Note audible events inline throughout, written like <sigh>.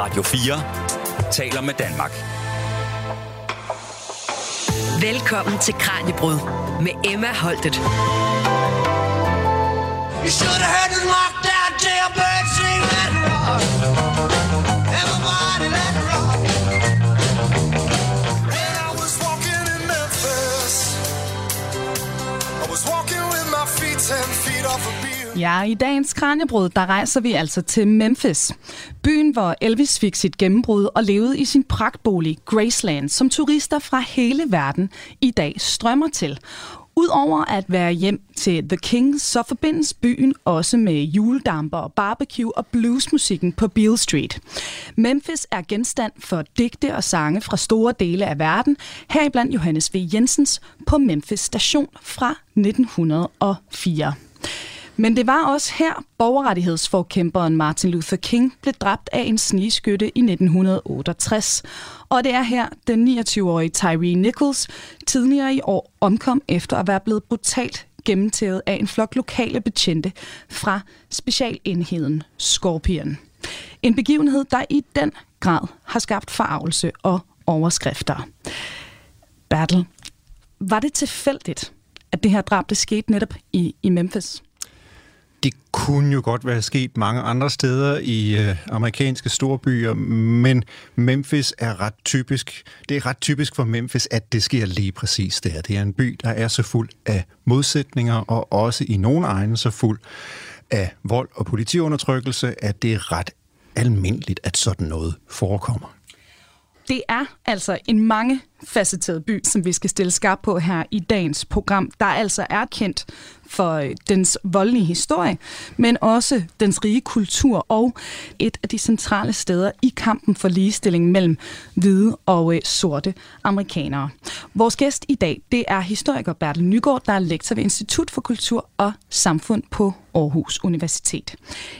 Radio 4 taler med Danmark. Velkommen til Kranjebrud med Emma Holtet. You should have heard the lockdown jailbird sing let it rock. Everybody let it rock. When I was walking in Memphis, I was walking with my feet ten feet off a beat. Ja, i dagens Kranjebrud, der rejser vi altså til Memphis. Byen, hvor Elvis fik sit gennembrud og levede i sin pragtbolig Graceland, som turister fra hele verden i dag strømmer til. Udover at være hjem til The King, så forbindes byen også med juledamper, barbecue og bluesmusikken på Beale Street. Memphis er genstand for digte og sange fra store dele af verden, heriblandt Johannes V. Jensens på Memphis station fra 1904. Men det var også her, borgerrettighedsforkæmperen Martin Luther King blev dræbt af en snigskytte i 1968. Og det er her, den 29-årige Tyree Nichols tidligere i år omkom efter at være blevet brutalt gennemtævet af en flok lokale betjente fra specialenheden Scorpion. En begivenhed, der i den grad har skabt forarvelse og overskrifter. Battle. Var det tilfældigt, at det her drab det skete netop i, i Memphis? Det kunne jo godt være sket mange andre steder i øh, amerikanske storbyer, men Memphis er ret typisk. Det er ret typisk for Memphis, at det sker lige præcis der. Det er en by, der er så fuld af modsætninger, og også i nogle egne så fuld af vold og politiundertrykkelse, at det er ret almindeligt, at sådan noget forekommer. Det er altså en mangefacetteret by, som vi skal stille skarp på her i dagens program, der altså er kendt for øh, dens voldelige historie, men også dens rige kultur og et af de centrale steder i kampen for ligestilling mellem hvide og øh, sorte amerikanere. Vores gæst i dag, det er historiker Bertel Nygaard, der er lektor ved Institut for Kultur og Samfund på Aarhus Universitet.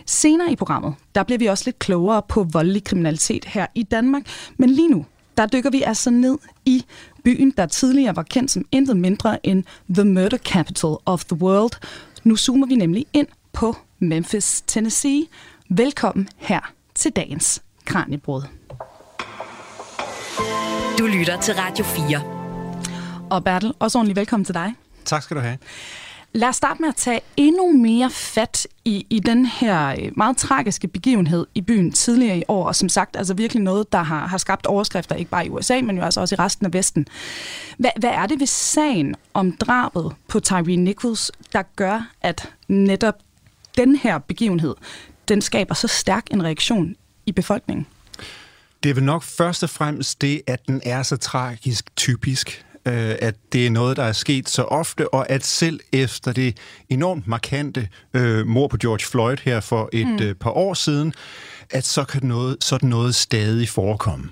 Senere i programmet, der bliver vi også lidt klogere på voldelig kriminalitet her i Danmark, men lige nu, der dykker vi altså ned i byen, der tidligere var kendt som intet mindre end The Murder Capital of the World. Nu zoomer vi nemlig ind på Memphis, Tennessee. Velkommen her til dagens Kranjebrud. Du lytter til Radio 4. Og Bertel, også ordentligt velkommen til dig. Tak skal du have. Lad os starte med at tage endnu mere fat i, i den her øh, meget tragiske begivenhed i byen tidligere i år, og som sagt altså virkelig noget, der har, har skabt overskrifter, ikke bare i USA, men jo altså også i resten af Vesten. Hvad, hvad er det ved sagen om drabet på Tyree Nichols, der gør, at netop den her begivenhed, den skaber så stærk en reaktion i befolkningen? Det er vel nok først og fremmest det, at den er så tragisk typisk øh, at det er noget, der er sket så ofte, og at selv efter det enormt markante øh, mor på George Floyd her for et mm. øh, par år siden, at så kan noget, sådan noget stadig forekomme.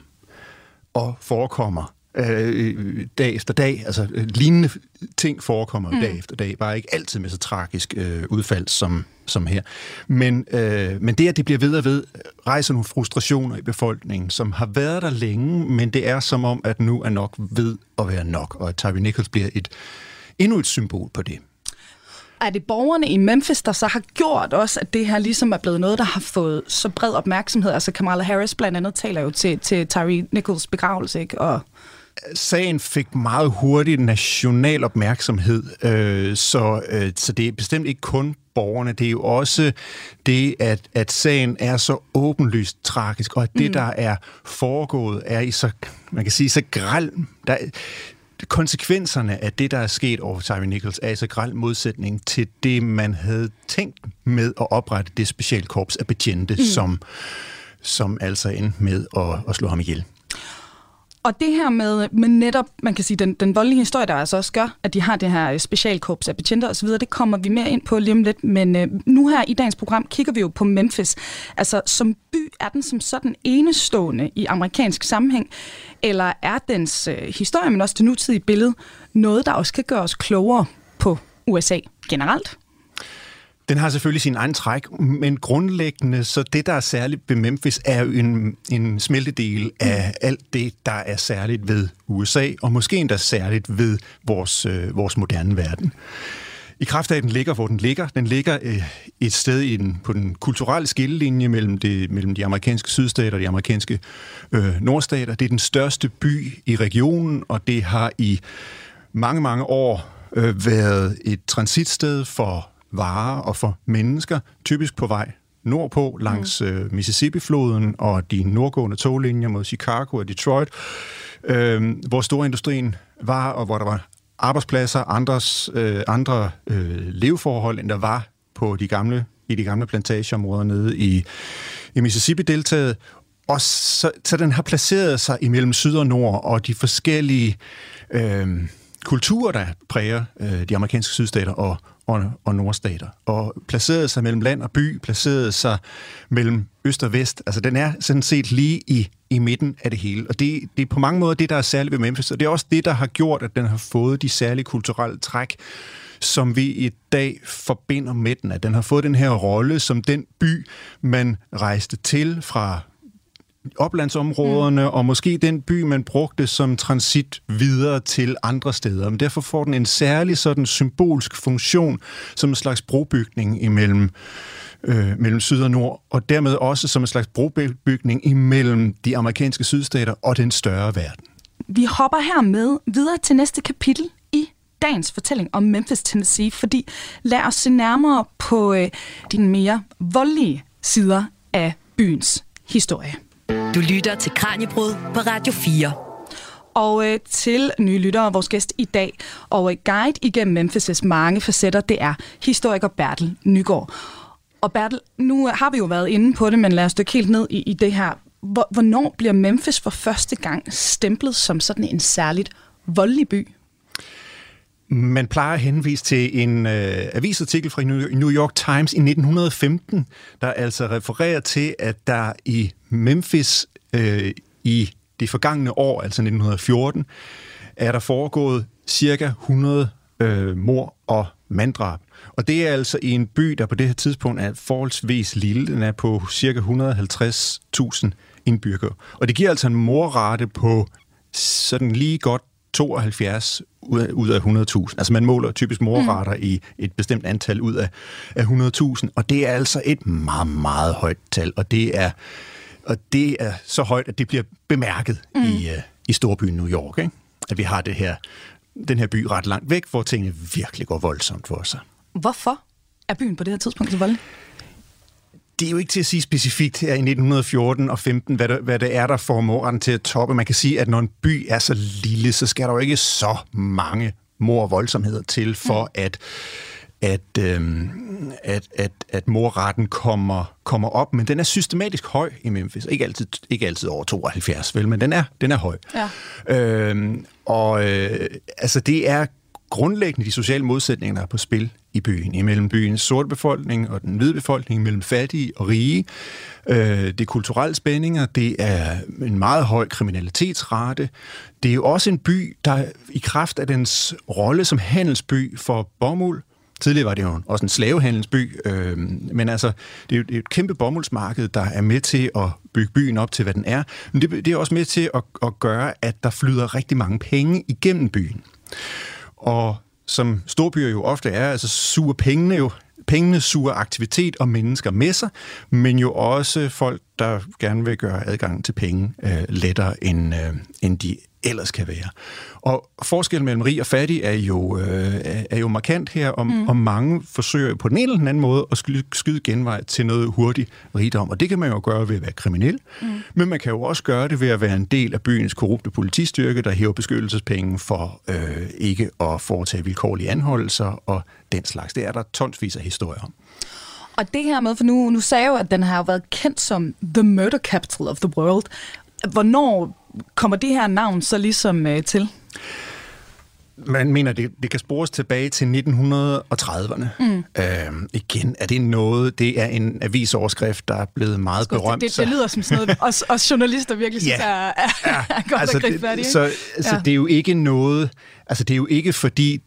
Og forekommer øh, dag efter dag. Altså øh, lignende ting forekommer mm. dag efter dag, bare ikke altid med så tragisk øh, udfald som, som her. Men, øh, men det, at det bliver ved og ved, rejser nogle frustrationer i befolkningen, som har været der længe, men det er som om, at nu er nok ved at være nok, og at Tyree Nichols bliver et, endnu et symbol på det. Er det borgerne i Memphis, der så har gjort også, at det her ligesom er blevet noget, der har fået så bred opmærksomhed? Altså Kamala Harris blandt andet taler jo til, til Tyree Nichols begravelse, ikke? Og sagen fik meget hurtigt national opmærksomhed, øh, så, øh, så det er bestemt ikke kun borgerne, det er jo også det, at, at sagen er så åbenlyst tragisk, og at det, mm. der er foregået, er i så, man kan sige, så græl, der, konsekvenserne af det, der er sket over Tyree Nichols, er i så græl modsætning til det, man havde tænkt med at oprette det specialkorps af betjente, mm. som, som altså endte med at, at slå ham ihjel. Og det her med, med netop, man kan sige, den, den voldelige historie, der altså også gør, at de har det her øh, specialkorps af betjenter osv., det kommer vi mere ind på lige om lidt. Men øh, nu her i dagens program kigger vi jo på Memphis. Altså, som by er den som sådan enestående i amerikansk sammenhæng, eller er dens øh, historie, men også det nutidige billede, noget, der også kan gøre os klogere på USA generelt? Den har selvfølgelig sin egen træk, men grundlæggende, så det, der er særligt ved Memphis, er jo en, en smeltedel af alt det, der er særligt ved USA, og måske endda særligt ved vores, øh, vores moderne verden. i kraft af, at den ligger, hvor den ligger. Den ligger øh, et sted i den, på den kulturelle skillelinje mellem, det, mellem de amerikanske sydstater og de amerikanske øh, nordstater. Det er den største by i regionen, og det har i mange, mange år øh, været et transitsted for varer og for mennesker, typisk på vej nordpå langs øh, Mississippi-floden og de nordgående toglinjer mod Chicago og Detroit, øh, hvor storindustrien var, og hvor der var arbejdspladser, andres, øh, andre øh, leveforhold, end der var på de gamle, i de gamle plantageområder nede i, i Mississippi-deltaget. Og så, så den har placeret sig imellem syd og nord, og de forskellige øh, kulturer, der præger øh, de amerikanske sydstater og, og, og nordstater. Og placeret sig mellem land og by, placeret sig mellem øst og vest. Altså, den er sådan set lige i, i midten af det hele. Og det, det er på mange måder det, der er særligt ved Memphis. Og det er også det, der har gjort, at den har fået de særlige kulturelle træk, som vi i dag forbinder med den. At den har fået den her rolle som den by, man rejste til fra oplandsområderne, mm. og måske den by, man brugte som transit videre til andre steder. Men derfor får den en særlig sådan symbolsk funktion som en slags brobygning imellem øh, mellem syd og nord, og dermed også som en slags brobygning imellem de amerikanske sydstater og den større verden. Vi hopper her med videre til næste kapitel i dagens fortælling om Memphis, Tennessee, fordi lad os se nærmere på øh, de mere voldelige sider af byens historie. Du lytter til Kranjebrud på Radio 4. Og øh, til nye lyttere, vores gæst i dag, og øh, guide igennem Memphis' mange facetter, det er historiker Bertel Nygaard. Og Bertel, nu øh, har vi jo været inde på det, men lad os dykke helt ned i, i det her. Hvor, hvornår bliver Memphis for første gang stemplet som sådan en særligt voldelig by? Man plejer at henvise til en øh, avisartikel fra New York Times i 1915, der altså refererer til, at der i Memphis øh, i det forgangne år, altså 1914, er der foregået cirka 100 øh, mor og manddrab. Og det er altså i en by, der på det her tidspunkt er forholdsvis lille. Den er på cirka 150.000 indbyggere. Og det giver altså en morrate på sådan lige godt 72 ud af 100.000. Altså man måler typisk morrater mm. i et bestemt antal ud af, af 100.000, og det er altså et meget, meget højt tal, og det er, og det er så højt, at det bliver bemærket mm. i, uh, i storbyen New York, ikke? at vi har det her, den her by ret langt væk, hvor tingene virkelig går voldsomt for sig. Hvorfor er byen på det her tidspunkt så voldelig? Det er jo ikke til at sige specifikt her i 1914 og 15, hvad, der, hvad det er, der får morren til at toppe. Man kan sige, at når en by er så lille, så skal der jo ikke så mange mor og voldsomheder til, for mm. at at, øhm, at, at, at morretten kommer, kommer op, men den er systematisk høj i Memphis. Ikke altid, ikke altid over 72, vel, men den er, den er høj. Ja. Øhm, og øh, altså, det er grundlæggende de sociale modsætninger, der er på spil i byen, imellem byens sorte befolkning og den hvide befolkning, mellem fattige og rige. Øh, det er kulturelle spændinger, det er en meget høj kriminalitetsrate. Det er jo også en by, der i kraft af dens rolle som handelsby for bomuld, Tidligere var det jo også en slavehandelsby, øh, men altså, det er jo et kæmpe bomuldsmarked, der er med til at bygge byen op til, hvad den er. Men det, det er også med til at, at gøre, at der flyder rigtig mange penge igennem byen. Og som storbyer jo ofte er, altså suger pengene jo pengene suger aktivitet og mennesker med sig, men jo også folk, der gerne vil gøre adgangen til penge øh, lettere, end, øh, end de ellers kan være. Og forskellen mellem rig og fattig er jo, øh, er jo markant her, og, mm. og mange forsøger på den ene eller den anden måde at skyde, skyde genvej til noget hurtigt rigdom. Og det kan man jo gøre ved at være kriminel, mm. men man kan jo også gøre det ved at være en del af byens korrupte politistyrke, der hæver beskyttelsespenge for øh, ikke at foretage vilkårlige anholdelser og den slags. Det er der tonsvis af historier om. Og det her med, for nu, nu sagde jeg jo, at den har været kendt som The Murder Capital of the World. Hvornår kommer det her navn så ligesom øh, til? Man mener, det, det kan spores tilbage til 1930'erne. Mm. Øhm, igen, er det noget, det er en avisoverskrift, der er blevet meget Skål, berømt. Det, det, det lyder som sådan noget, os, os journalister virkelig synes, ja. er, er, ja. er godt altså, at gribe fat i. Så, ja. det er jo ikke noget, altså det er jo ikke fordi,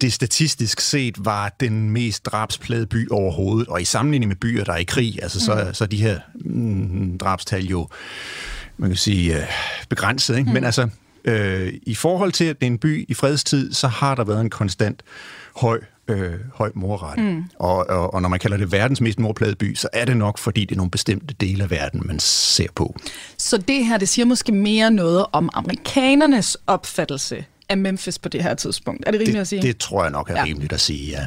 det statistisk set var den mest drabsplade by overhovedet, og i sammenligning med byer, der er i krig, altså så, mm. så er de her mm, drabstal jo man kan sige, øh, begrænset. Ikke? Mm. Men altså, øh, i forhold til, at det er en by i fredstid, så har der været en konstant høj øh, høj morrate. Mm. Og, og, og når man kalder det verdens mest morplagede by, så er det nok, fordi det er nogle bestemte dele af verden, man ser på. Så det her, det siger måske mere noget om amerikanernes opfattelse af Memphis på det her tidspunkt. Er det rimeligt at sige? Det, det tror jeg nok er ja. rimeligt at sige, ja.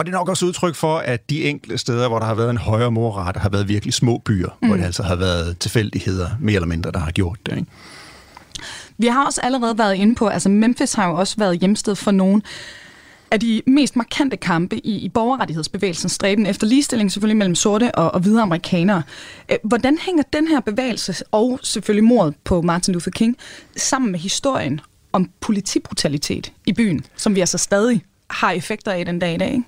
Og det er nok også udtryk for, at de enkelte steder, hvor der har været en højere morrate, har været virkelig små byer, mm. hvor det altså har været tilfældigheder, mere eller mindre, der har gjort det. Ikke? Vi har også allerede været inde på, altså Memphis har jo også været hjemsted for nogle af de mest markante kampe i, i borgerrettighedsbevægelsens stræben efter ligestilling, selvfølgelig mellem sorte og, og hvide amerikanere. Hvordan hænger den her bevægelse, og selvfølgelig mordet på Martin Luther King, sammen med historien om politibrutalitet i byen, som vi altså stadig har effekter af den dag i dag? Ikke?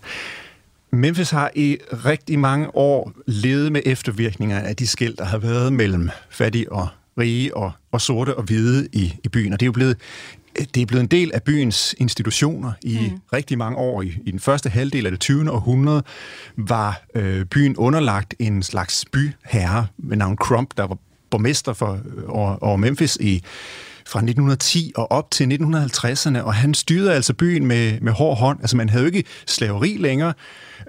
Memphis har i rigtig mange år levet med eftervirkninger af de skæld, der har været mellem fattige og rige og, og sorte og hvide i, i byen. Og det er jo blevet, det er blevet en del af byens institutioner i mm. rigtig mange år. I, I den første halvdel af det 20. århundrede var øh, byen underlagt en slags byherre med navn Crump, der var borgmester for øh, over, over Memphis i fra 1910 og op til 1950'erne, og han styrede altså byen med, med hård hånd. Altså man havde jo ikke slaveri længere,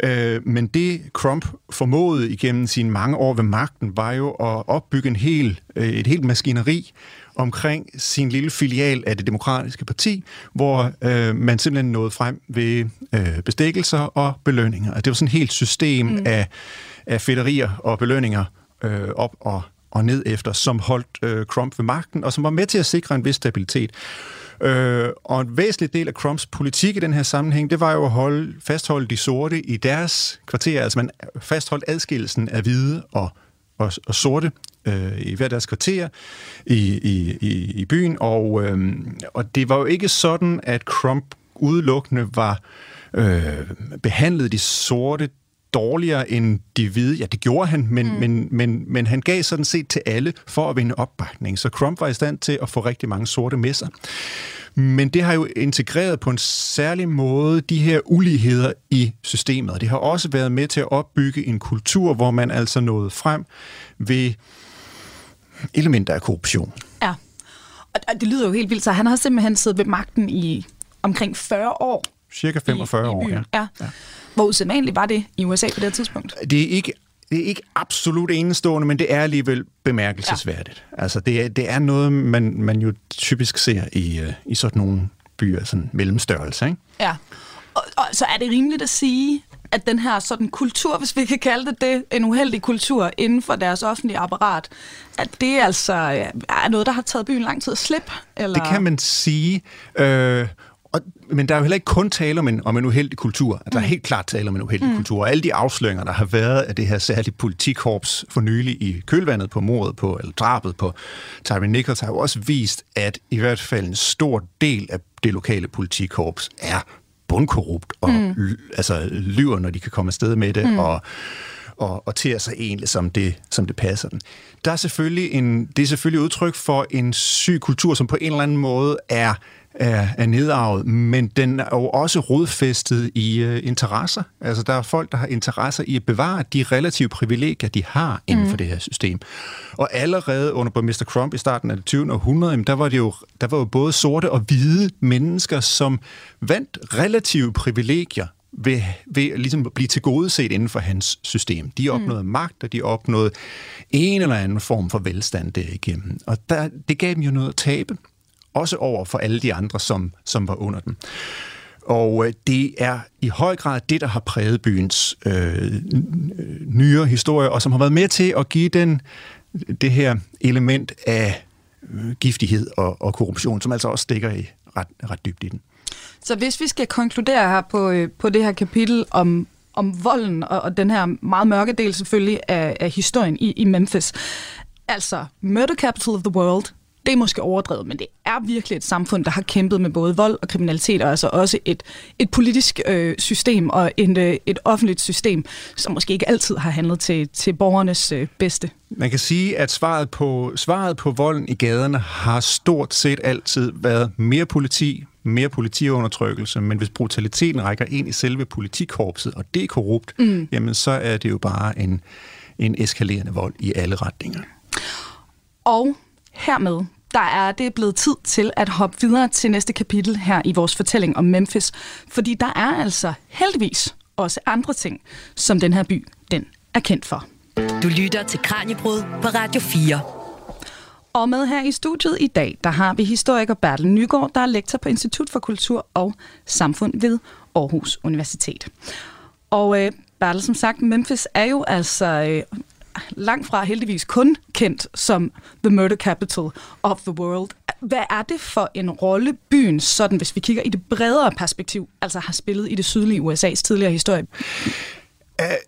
øh, men det Crump formåede igennem sine mange år ved magten, var jo at opbygge en hel, øh, et helt maskineri omkring sin lille filial af det demokratiske parti, hvor øh, man simpelthen nåede frem ved øh, bestikkelser og belønninger. Og det var sådan et helt system mm. af, af fætterier og belønninger øh, op og og ned efter, som holdt øh, Trump ved magten, og som var med til at sikre en vis stabilitet. Øh, og en væsentlig del af Trumps politik i den her sammenhæng, det var jo at holde, fastholde de sorte i deres kvarter, altså man fastholdt adskillelsen af hvide og, og, og sorte øh, i hver deres kvarter i, i, i, i byen, og, øh, og det var jo ikke sådan, at Trump udelukkende var øh, behandlet de sorte dårligere end de hvide. Ja, det gjorde han, men, mm. men, men, men han gav sådan set til alle for at vinde opbakning. Så Trump var i stand til at få rigtig mange sorte med sig. Men det har jo integreret på en særlig måde de her uligheder i systemet. Det har også været med til at opbygge en kultur, hvor man altså nåede frem ved elementer af korruption. Ja, og det lyder jo helt vildt, så han har simpelthen siddet ved magten i omkring 40 år. Cirka 45 i, i år, ja. ja. ja. Hvor usædvanligt var det i USA på det tidspunkt? Det er ikke det er ikke absolut enestående, men det er alligevel bemærkelsesværdigt. Ja. Altså, det er, det er noget, man, man jo typisk ser i, uh, i sådan nogle byer, sådan mellemstørrelse, ikke? Ja. Og, og så er det rimeligt at sige, at den her sådan kultur, hvis vi kan kalde det det, en uheldig kultur inden for deres offentlige apparat, at det altså ja, er noget, der har taget byen lang tid at slippe? Eller? Det kan man sige. Øh, og, men der er jo heller ikke kun tale om en, om en uheldig kultur. Der er helt klart tale om en uheldig mm. kultur. Og alle de afsløringer, der har været af det her særligt politikorps for nylig i kølvandet på mordet på, eller drabet på Tyree Nichols, har jo også vist, at i hvert fald en stor del af det lokale politikorps er bundkorrupt og mm. altså, lyver, når de kan komme afsted med det, mm. og og, og ter sig egentlig, som det, som det passer den. Der er selvfølgelig en, det er selvfølgelig udtryk for en syg kultur, som på en eller anden måde er, er, er nedarvet, men den er jo også rodfæstet i uh, interesser. Altså, der er folk, der har interesser i at bevare de relative privilegier, de har inden for det her system. Og allerede under Mr. Trump i starten af det 20. århundrede, jamen, der var det jo, der var jo både sorte og hvide mennesker, som vandt relative privilegier ved, ved ligesom at blive tilgodeset inden for hans system. De opnåede mm. magt, og de opnåede en eller anden form for velstand derigennem. Og der, det gav dem jo noget at tabe, også over for alle de andre, som, som var under dem. Og øh, det er i høj grad det, der har præget byens øh, nyere historie, og som har været med til at give den det her element af øh, giftighed og, og korruption, som altså også stikker i ret, ret dybt i den. Så hvis vi skal konkludere her på, øh, på det her kapitel om, om volden og, og den her meget mørke del selvfølgelig af, af historien i, i Memphis. Altså, murder capital of the world, det er måske overdrevet, men det er virkelig et samfund, der har kæmpet med både vold og kriminalitet, og altså også et, et politisk øh, system og en, øh, et offentligt system, som måske ikke altid har handlet til, til borgernes øh, bedste. Man kan sige, at svaret på, svaret på volden i gaderne har stort set altid været mere politi, mere politiundertrykkelse, men hvis brutaliteten rækker ind i selve politikorpset, og det er korrupt, mm. jamen så er det jo bare en, en eskalerende vold i alle retninger. Og hermed, der er det blevet tid til at hoppe videre til næste kapitel her i vores fortælling om Memphis. Fordi der er altså heldigvis også andre ting, som den her by den er kendt for. Du lytter til Kranjebrud på Radio 4. Og med her i studiet i dag, der har vi historiker Bertel Nygaard, der er lektor på Institut for Kultur og Samfund ved Aarhus Universitet. Og øh, Bertel, som sagt, Memphis er jo altså øh, langt fra heldigvis kun kendt som the murder capital of the world. Hvad er det for en rolle byen, sådan hvis vi kigger i det bredere perspektiv, altså har spillet i det sydlige USA's tidligere historie?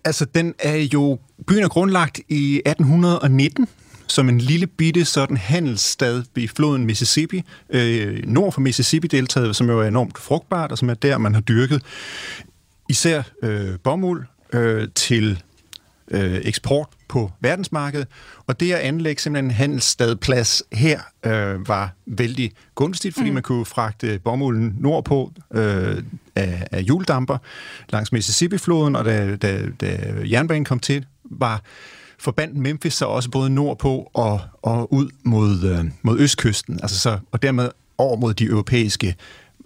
Altså, den er jo... Byen er grundlagt i 1819 som en lille bitte sådan handelsstad ved floden Mississippi, øh, nord for Mississippi-deltaget, som jo er enormt frugtbart, og som er der, man har dyrket især øh, bomuld øh, til øh, eksport på verdensmarkedet, og det at anlægge simpelthen en handelsstadplads her øh, var vældig gunstigt, fordi mm. man kunne fragte bomulden nordpå øh, af, af juldamper langs Mississippi-floden, og da, da, da jernbanen kom til, var forbandt Memphis så også både nordpå og, og ud mod, øh, mod østkysten, altså så, og dermed over mod de europæiske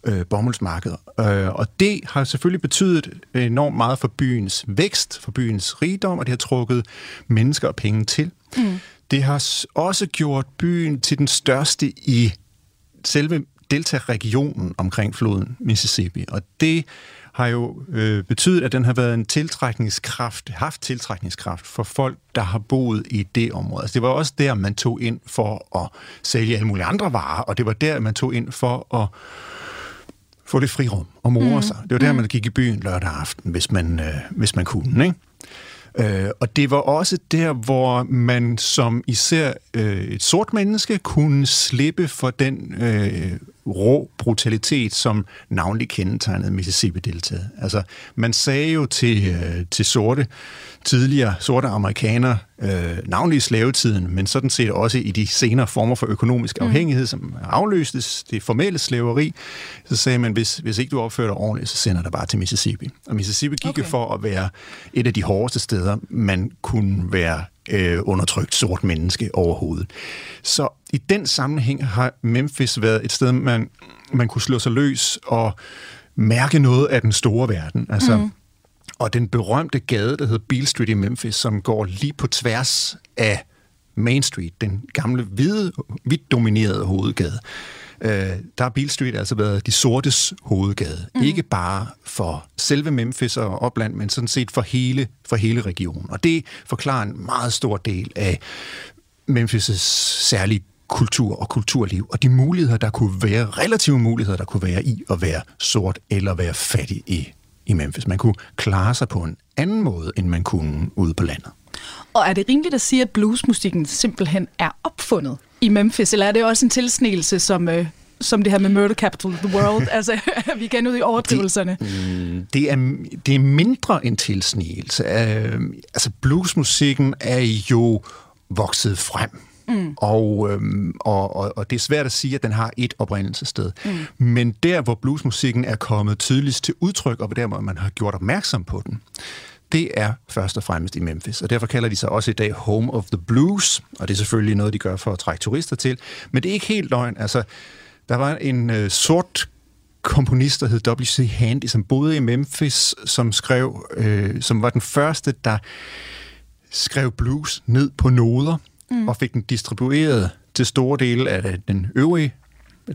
øh, bomuldsmarkeder. Øh, og det har selvfølgelig betydet enormt meget for byens vækst, for byens rigdom, og det har trukket mennesker og penge til. Mm. Det har også gjort byen til den største i selve delta-regionen omkring floden Mississippi, og det har jo øh, betydet, at den har været en tiltrækningskraft, haft tiltrækningskraft for folk, der har boet i det område. Altså, det var også der, man tog ind for at sælge alle mulige andre varer, og det var der, man tog ind for at få lidt frirum og more mm. sig. Det var der, mm. man gik i byen lørdag aften, hvis man, øh, hvis man kunne. Ikke? Øh, og det var også der, hvor man som især øh, et sort menneske kunne slippe for den øh, rå brutalitet, som navnlig kendetegnede Mississippi-deltaget. Altså, man sagde jo til, øh, til sorte, tidligere sorte amerikanere, øh, navnlig i slavetiden, men sådan set også i de senere former for økonomisk mm. afhængighed, som afløstes det formelle slaveri, så sagde man, hvis, hvis ikke du opfører dig ordentligt, så sender dig bare til Mississippi. Og Mississippi gik okay. for at være et af de hårdeste steder, man kunne være øh, undertrykt sort menneske overhovedet. Så i den sammenhæng har Memphis været et sted, man, man kunne slå sig løs og mærke noget af den store verden. Altså, mm. Og den berømte gade, der hedder Beale Street i Memphis, som går lige på tværs af Main Street, den gamle hvide, hvidt dominerede hovedgade, øh, der har Beale Street altså været de sortes hovedgade. Mm. Ikke bare for selve Memphis og opland, men sådan set for hele, for hele regionen. Og det forklarer en meget stor del af Memphis' særlige kultur og kulturliv, og de muligheder, der kunne være, relative muligheder, der kunne være i at være sort eller være fattig i, i Memphis. Man kunne klare sig på en anden måde, end man kunne ude på landet. Og er det rimeligt at sige, at bluesmusikken simpelthen er opfundet i Memphis, eller er det også en tilsnelse, som, øh, som det her med Murder Capital of the World? <laughs> altså, vi igen ud i overdrivelserne? Det, mm, det, er, det er mindre en tilsnelse. Uh, altså, bluesmusikken er jo vokset frem. Mm. Og, øhm, og, og, og det er svært at sige, at den har et oprindelsessted. Mm. Men der, hvor bluesmusikken er kommet tydeligst til udtryk, og der, hvor man har gjort opmærksom på den, det er først og fremmest i Memphis. Og derfor kalder de sig også i dag Home of the Blues, og det er selvfølgelig noget, de gør for at trække turister til. Men det er ikke helt løgn. Altså, der var en øh, sort komponist, der hed W.C. Handy, som boede i Memphis, som skrev, øh, som var den første, der skrev blues ned på noder, mm. og fik den distribueret til store dele af den øvrige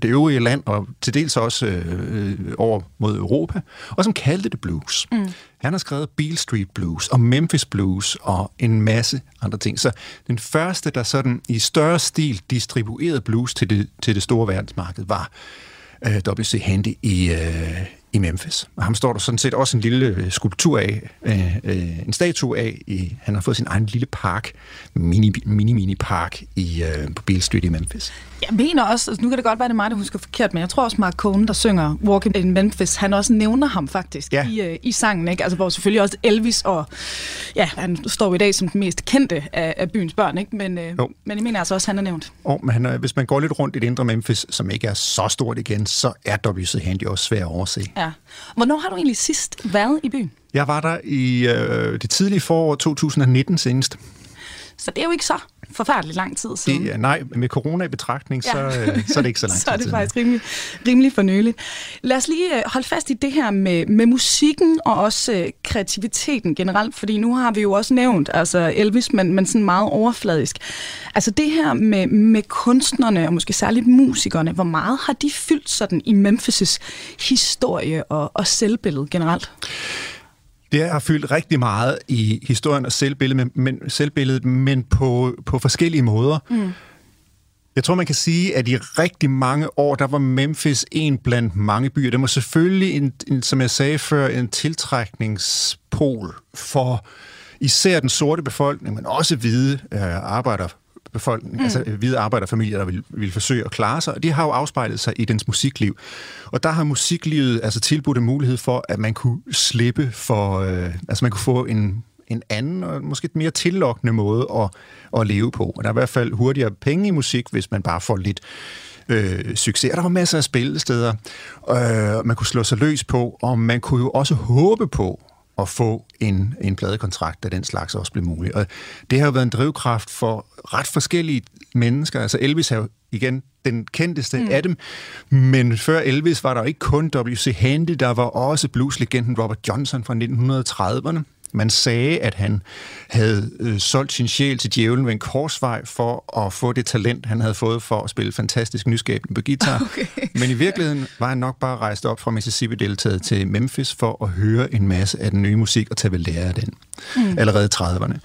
det øvrige land, og til dels også øh, over mod Europa, og som kaldte det blues. Mm. Han har skrevet Beale Street Blues og Memphis Blues og en masse andre ting. Så den første, der sådan i større stil distribuerede blues til det, til det store verdensmarked, var øh, W.C. Handy i, øh, i Memphis. Og ham står der sådan set også en lille øh, skulptur af, øh, øh, en statue af. I, han har fået sin egen lille park, mini-mini-park i, øh, på Beale Street i Memphis. Jeg mener også, altså nu kan det godt være, det er mig, der husker forkert, men jeg tror også, Mark Cohn, der synger Walking in Memphis, han også nævner ham faktisk ja. i, øh, i sangen, ikke? Altså, hvor selvfølgelig også Elvis, og ja, han står i dag som den mest kendte af, af byens børn, ikke? Men, øh, men jeg mener altså også, han er nævnt. Oh, men han, hvis man går lidt rundt i det indre Memphis, som ikke er så stort igen, så er W.C. Handy også svær at overse. Ja. Hvornår har du egentlig sidst været i byen? Jeg var der i øh, det tidlige forår 2019 senest. Så det er jo ikke så forfærdeligt lang tid siden. Det, nej, med corona i betragtning, så, øh, så er det ikke så lang <laughs> tid så er det faktisk rimelig, rimelig fornøjeligt. Lad os lige øh, holde fast i det her med, med musikken og også øh, kreativiteten generelt, fordi nu har vi jo også nævnt altså Elvis, men, men sådan meget overfladisk. Altså det her med, med kunstnerne, og måske særligt musikerne, hvor meget har de fyldt sådan i Memphis' historie og, og selvbillede generelt? Det har fyldt rigtig meget i historien og selvbilledet, men, selvbilledet, men på, på forskellige måder. Mm. Jeg tror, man kan sige, at i rigtig mange år, der var Memphis en blandt mange byer. Det var selvfølgelig, en, en, som jeg sagde før, en tiltrækningspol for især den sorte befolkning, men også hvide øh, arbejderbefolkning, mm. altså øh, hvide arbejderfamilier, der ville, ville forsøge at klare sig, og det har jo afspejlet sig i dens musikliv. Og der har musiklivet altså tilbudt en mulighed for, at man kunne slippe for, øh, altså man kunne få en, en anden og måske et mere tillokkende måde at, at leve på. Og der er i hvert fald hurtigere penge i musik, hvis man bare får lidt øh, succes. Og der var masser af spillesteder, øh, man kunne slå sig løs på, og man kunne jo også håbe på at få en, en pladekontrakt, da den slags også blev muligt. Og det har jo været en drivkraft for ret forskellige mennesker. Altså Elvis er jo igen den kendteste mm. af dem, men før Elvis var der ikke kun W.C. Handy, der var også blueslegenden Robert Johnson fra 1930'erne. Man sagde, at han havde øh, solgt sin sjæl til djævlen ved en korsvej for at få det talent, han havde fået for at spille fantastisk nyskabende på guitar. <laughs> Okay. Men i virkeligheden var han nok bare rejst op fra Mississippi-deltaget til Memphis for at høre en masse af den nye musik og tage ved lære af den. Mm. Allerede i 30'erne.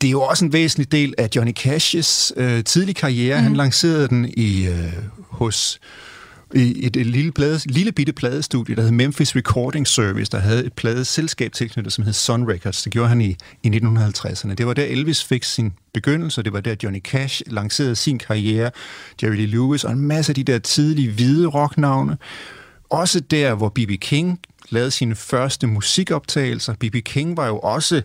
Det er jo også en væsentlig del af Johnny Cash's øh, tidlige karriere. Mm. Han lancerede den i øh, hos i et, et lille, plade, lille bitte pladestudie, der hed Memphis Recording Service, der havde et pladeselskab tilknyttet, som hed Sun Records. Det gjorde han i, i 1950'erne. Det var der Elvis fik sin begyndelse, det var der Johnny Cash lancerede sin karriere, Jerry Lee Lewis og en masse af de der tidlige hvide rocknavne. Også der, hvor B.B. King lavede sine første musikoptagelser. B.B. King var jo også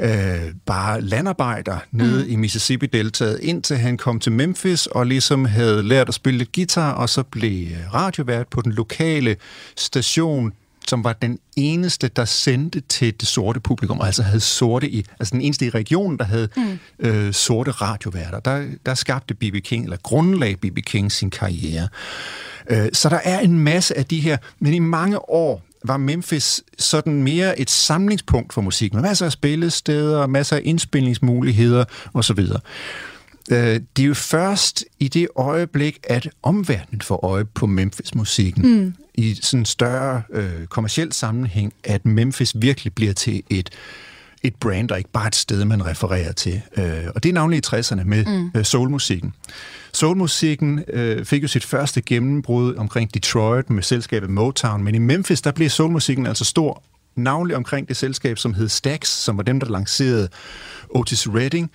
øh, bare landarbejder nede mm. i Mississippi-deltaget, indtil han kom til Memphis og ligesom havde lært at spille lidt guitar, og så blev radiovært på den lokale station, som var den eneste, der sendte til det sorte publikum, altså havde sorte i, altså den eneste i regionen, der havde mm. øh, sorte radioværter. Der, der skabte B.B. King, eller grundlag B.B. King sin karriere. Øh, så der er en masse af de her, men i mange år var Memphis sådan mere et samlingspunkt for musik, med masser af spillesteder, masser af indspilningsmuligheder osv. Øh, det er jo først i det øjeblik, at omverdenen får øje på Memphis-musikken, mm. i sådan en større øh, kommersiel sammenhæng, at Memphis virkelig bliver til et et brand, og ikke bare et sted, man refererer til. Øh, og det er navnlig i 60'erne med mm. øh, soulmusikken. Soulmusikken øh, fik jo sit første gennembrud omkring Detroit med selskabet Motown, men i Memphis, der blev soulmusikken altså stor, navnlig omkring det selskab, som hed Stax, som var dem, der lancerede Otis Redding,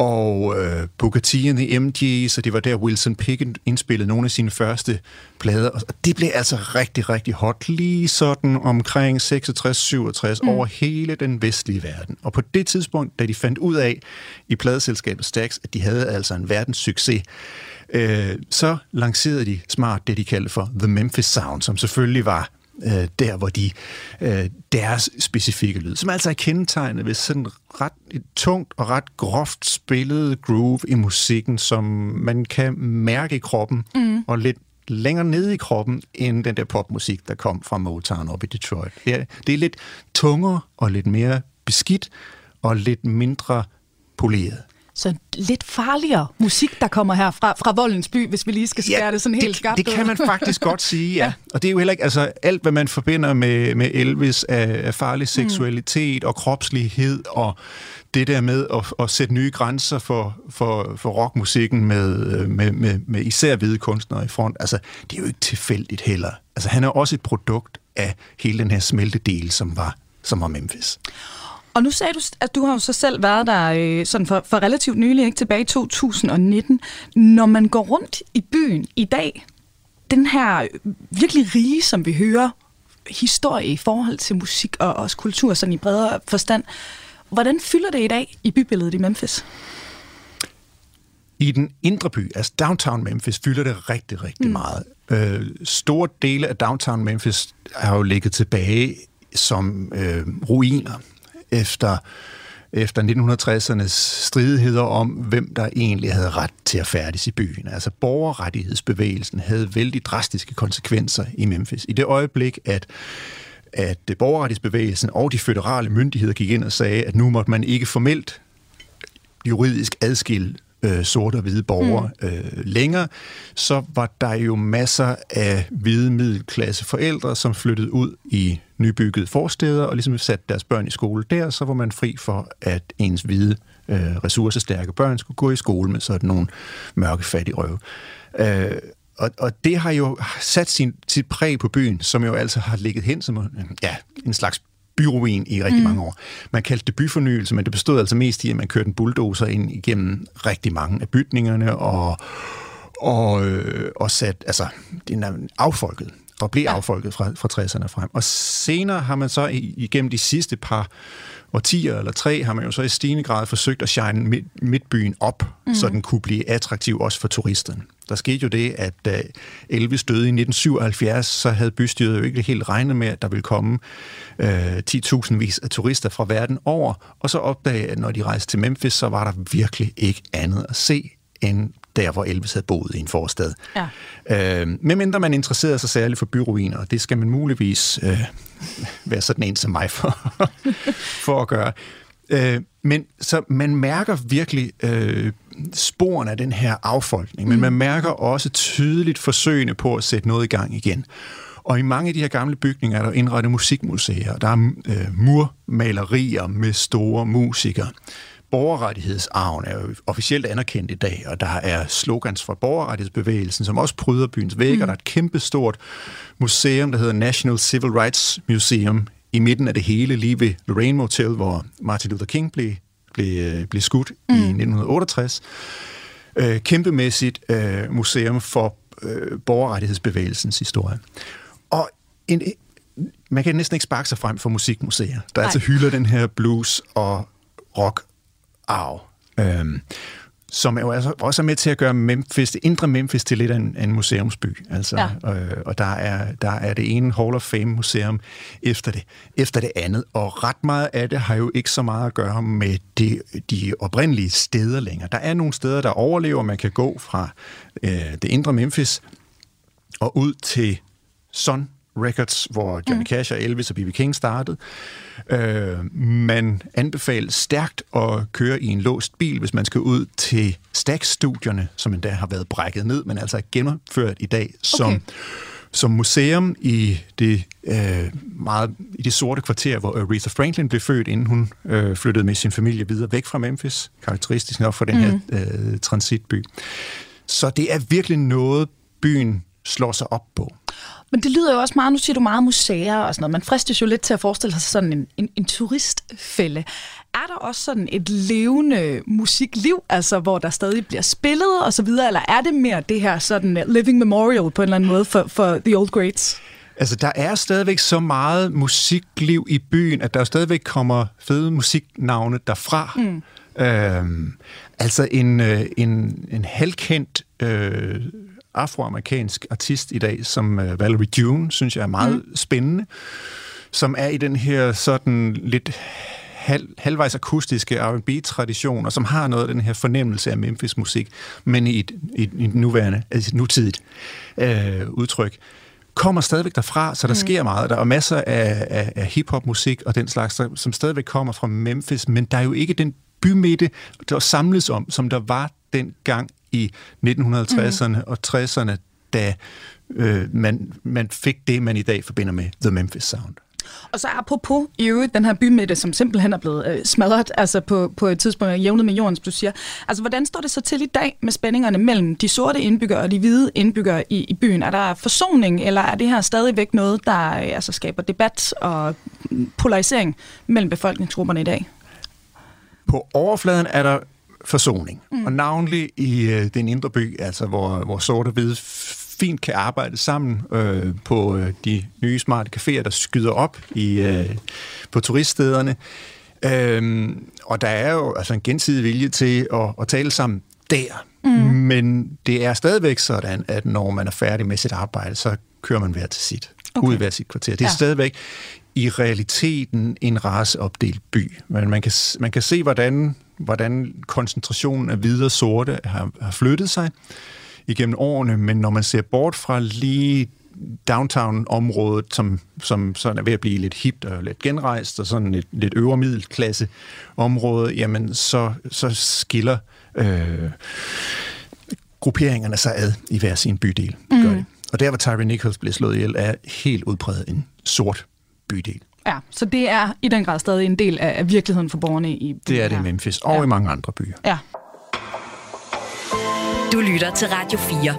og øh, Booker T and the MG's, og det var der Wilson Pickett indspillede nogle af sine første plader, og det blev altså rigtig, rigtig hot, lige sådan omkring 66-67 mm. over hele den vestlige verden. Og på det tidspunkt, da de fandt ud af i pladeselskabet Stax, at de havde altså en verdens succes, øh, så lancerede de smart det, de kaldte for The Memphis Sound, som selvfølgelig var øh, der, hvor de øh, deres specifikke lyd, som altså er kendetegnet ved sådan ret et tungt og ret groft spillet groove i musikken, som man kan mærke i kroppen, mm. og lidt længere nede i kroppen, end den der popmusik, der kom fra Motown op i Detroit. Det er, det er lidt tungere og lidt mere beskidt, og lidt mindre poleret. Så lidt farligere musik, der kommer her fra, fra Voldens By, hvis vi lige skal skære ja, det sådan helt det, skarpt det kan man faktisk godt sige, <laughs> ja. Og det er jo heller ikke, altså alt, hvad man forbinder med, med Elvis af, af farlig seksualitet mm. og kropslighed og det der med at, at sætte nye grænser for, for, for rockmusikken med, med, med, med især hvide kunstnere i front, altså det er jo ikke tilfældigt heller. Altså han er også et produkt af hele den her smeltedel, som var, som var Memphis. Og nu sagde du, at du har jo så selv været der øh, sådan for, for relativt nylig, ikke tilbage i 2019. Når man går rundt i byen i dag, den her virkelig rige, som vi hører, historie i forhold til musik og også kultur, sådan i bredere forstand, hvordan fylder det i dag i bybilledet i Memphis? I den indre by, altså downtown Memphis, fylder det rigtig, rigtig mm. meget. Øh, store dele af downtown Memphis har jo ligget tilbage som øh, ruiner efter efter 1960'ernes stridigheder om, hvem der egentlig havde ret til at færdes i byen. Altså borgerrettighedsbevægelsen havde vældig drastiske konsekvenser i Memphis. I det øjeblik, at at borgerrettighedsbevægelsen og de føderale myndigheder gik ind og sagde, at nu måtte man ikke formelt juridisk adskille øh, sorte og hvide borgere mm. øh, længere, så var der jo masser af hvide middelklasse forældre, som flyttede ud i nybyggede forsteder og ligesom satte deres børn i skole der, så var man fri for, at ens hvide øh, ressourcestærke børn skulle gå i skole med sådan nogle mørke fattige røve. Øh, og, og det har jo sat sin, sit præg på byen, som jo altså har ligget hen som ja, en slags byruin i rigtig mm. mange år. Man kaldte det byfornyelse, men det bestod altså mest i, at man kørte en bulldozer ind igennem rigtig mange af bygningerne og, og, øh, og sat, altså, det er affolket og blev ja. affolket fra, fra 60'erne frem. Og senere har man så igennem de sidste par årtier eller tre, har man jo så i stigende grad forsøgt at shine midt, midtbyen op, mm. så den kunne blive attraktiv også for turisterne. Der skete jo det, at da Elvis døde i 1977, så havde bystyret jo ikke helt regnet med, at der ville komme øh, 10.000 vis af turister fra verden over, og så opdagede at når de rejste til Memphis, så var der virkelig ikke andet at se end der, hvor Elvis havde boet i en forstad. Ja. Øh, medmindre man interesserede sig særligt for byruiner, og det skal man muligvis øh, være sådan en som mig for, <laughs> for at gøre. Øh, men så man mærker virkelig øh, sporene af den her affolkning, men mm. man mærker også tydeligt forsøgene på at sætte noget i gang igen. Og i mange af de her gamle bygninger er der indrettet musikmuseer, der er øh, murmalerier med store musikere borgerrettighedsarven er jo officielt anerkendt i dag, og der er slogans fra borgerrettighedsbevægelsen, som også pryder byens vægge, mm. og der er et kæmpestort museum, der hedder National Civil Rights Museum, i midten af det hele, lige ved Lorraine Motel, hvor Martin Luther King blev, blev, øh, blev skudt mm. i 1968. Øh, kæmpemæssigt øh, museum for øh, borgerrettighedsbevægelsens historie. Og en, man kan næsten ikke sparke sig frem for musikmuseer, der Nej. altså hylder den her blues og rock arv. Øhm, som jo altså også er med til at gøre Memphis, det indre Memphis til lidt af en, en museumsby. Altså, ja. øh, og der er, der er det ene Hall of Fame museum efter det, efter det andet. Og ret meget af det har jo ikke så meget at gøre med de, de oprindelige steder længere. Der er nogle steder, der overlever. Man kan gå fra øh, det indre Memphis og ud til Sun Records, hvor Johnny mm. Cash og Elvis og B.B. King startede. Øh, man anbefaler stærkt at køre i en låst bil, hvis man skal ud til Stax-studierne, som endda har været brækket ned, men altså er genopført i dag som, okay. som museum i det, øh, meget, i det sorte kvarter, hvor Aretha Franklin blev født, inden hun øh, flyttede med sin familie videre væk fra Memphis, karakteristisk nok for den mm. her øh, transitby. Så det er virkelig noget, byen slår sig op på. Men det lyder jo også meget, nu siger du meget museer og sådan noget. Man fristes jo lidt til at forestille sig sådan en, en, en turistfælde. Er der også sådan et levende musikliv, altså hvor der stadig bliver spillet og så videre, eller er det mere det her sådan uh, living memorial på en eller anden måde for, for The Old Greats? Altså, der er stadigvæk så meget musikliv i byen, at der stadigvæk kommer fede musiknavne derfra. Mm. Øhm, altså en, øh, en, en halvkendt øh, afroamerikansk artist i dag, som uh, Valerie June, synes jeg er meget mm. spændende, som er i den her sådan lidt halv, halvvejs akustiske R&B-tradition, og som har noget af den her fornemmelse af Memphis-musik, men i et, i et, nuværende, altså nutidigt øh, udtryk kommer stadigvæk derfra, så der mm. sker meget. Der er masser af, af, af hip-hop-musik og den slags, som stadigvæk kommer fra Memphis, men der er jo ikke den bymidte, der samles om, som der var dengang i 1950'erne mm. og 60'erne, da øh, man, man fik det, man i dag forbinder med The Memphis Sound. Og så apropos i øvrigt den her bymidte, som simpelthen er blevet øh, smadret altså på, på et tidspunkt jævnet med jorden, du siger. Altså, hvordan står det så til i dag med spændingerne mellem de sorte indbyggere og de hvide indbyggere i, i byen? Er der forsoning, eller er det her stadigvæk noget, der øh, altså, skaber debat og polarisering mellem befolkningsgrupperne i dag? På overfladen er der forsoning. Mm. Og navnlig i øh, den indre by, altså hvor, hvor sort og hvide fint kan arbejde sammen øh, på øh, de nye smarte caféer, der skyder op i øh, på turiststederne. Øhm, og der er jo altså en gensidig vilje til at, at tale sammen der. Mm. Men det er stadigvæk sådan, at når man er færdig med sit arbejde, så kører man hver til sit. Okay. Ud hver sit kvarter. Det er ja. stadigvæk i realiteten en raceopdelt by. Men man kan, man kan se, hvordan, hvordan koncentrationen af hvide og sorte har, har flyttet sig igennem årene, men når man ser bort fra lige downtown-området, som, som sådan er ved at blive lidt hipt og lidt genrejst, og sådan et lidt øvre middelklasse område, jamen så, så skiller øh, grupperingerne sig ad i hver sin bydel. Mm. Gør det. Og der, hvor Tyree Nichols blev slået ihjel, er helt udpræget en sort bydel. Ja, så det er i den grad stadig en del af, af virkeligheden for borgerne i byen Det er det i. Memphis og Ja. i mange andre byer. Ja. Du lytter til Radio 4.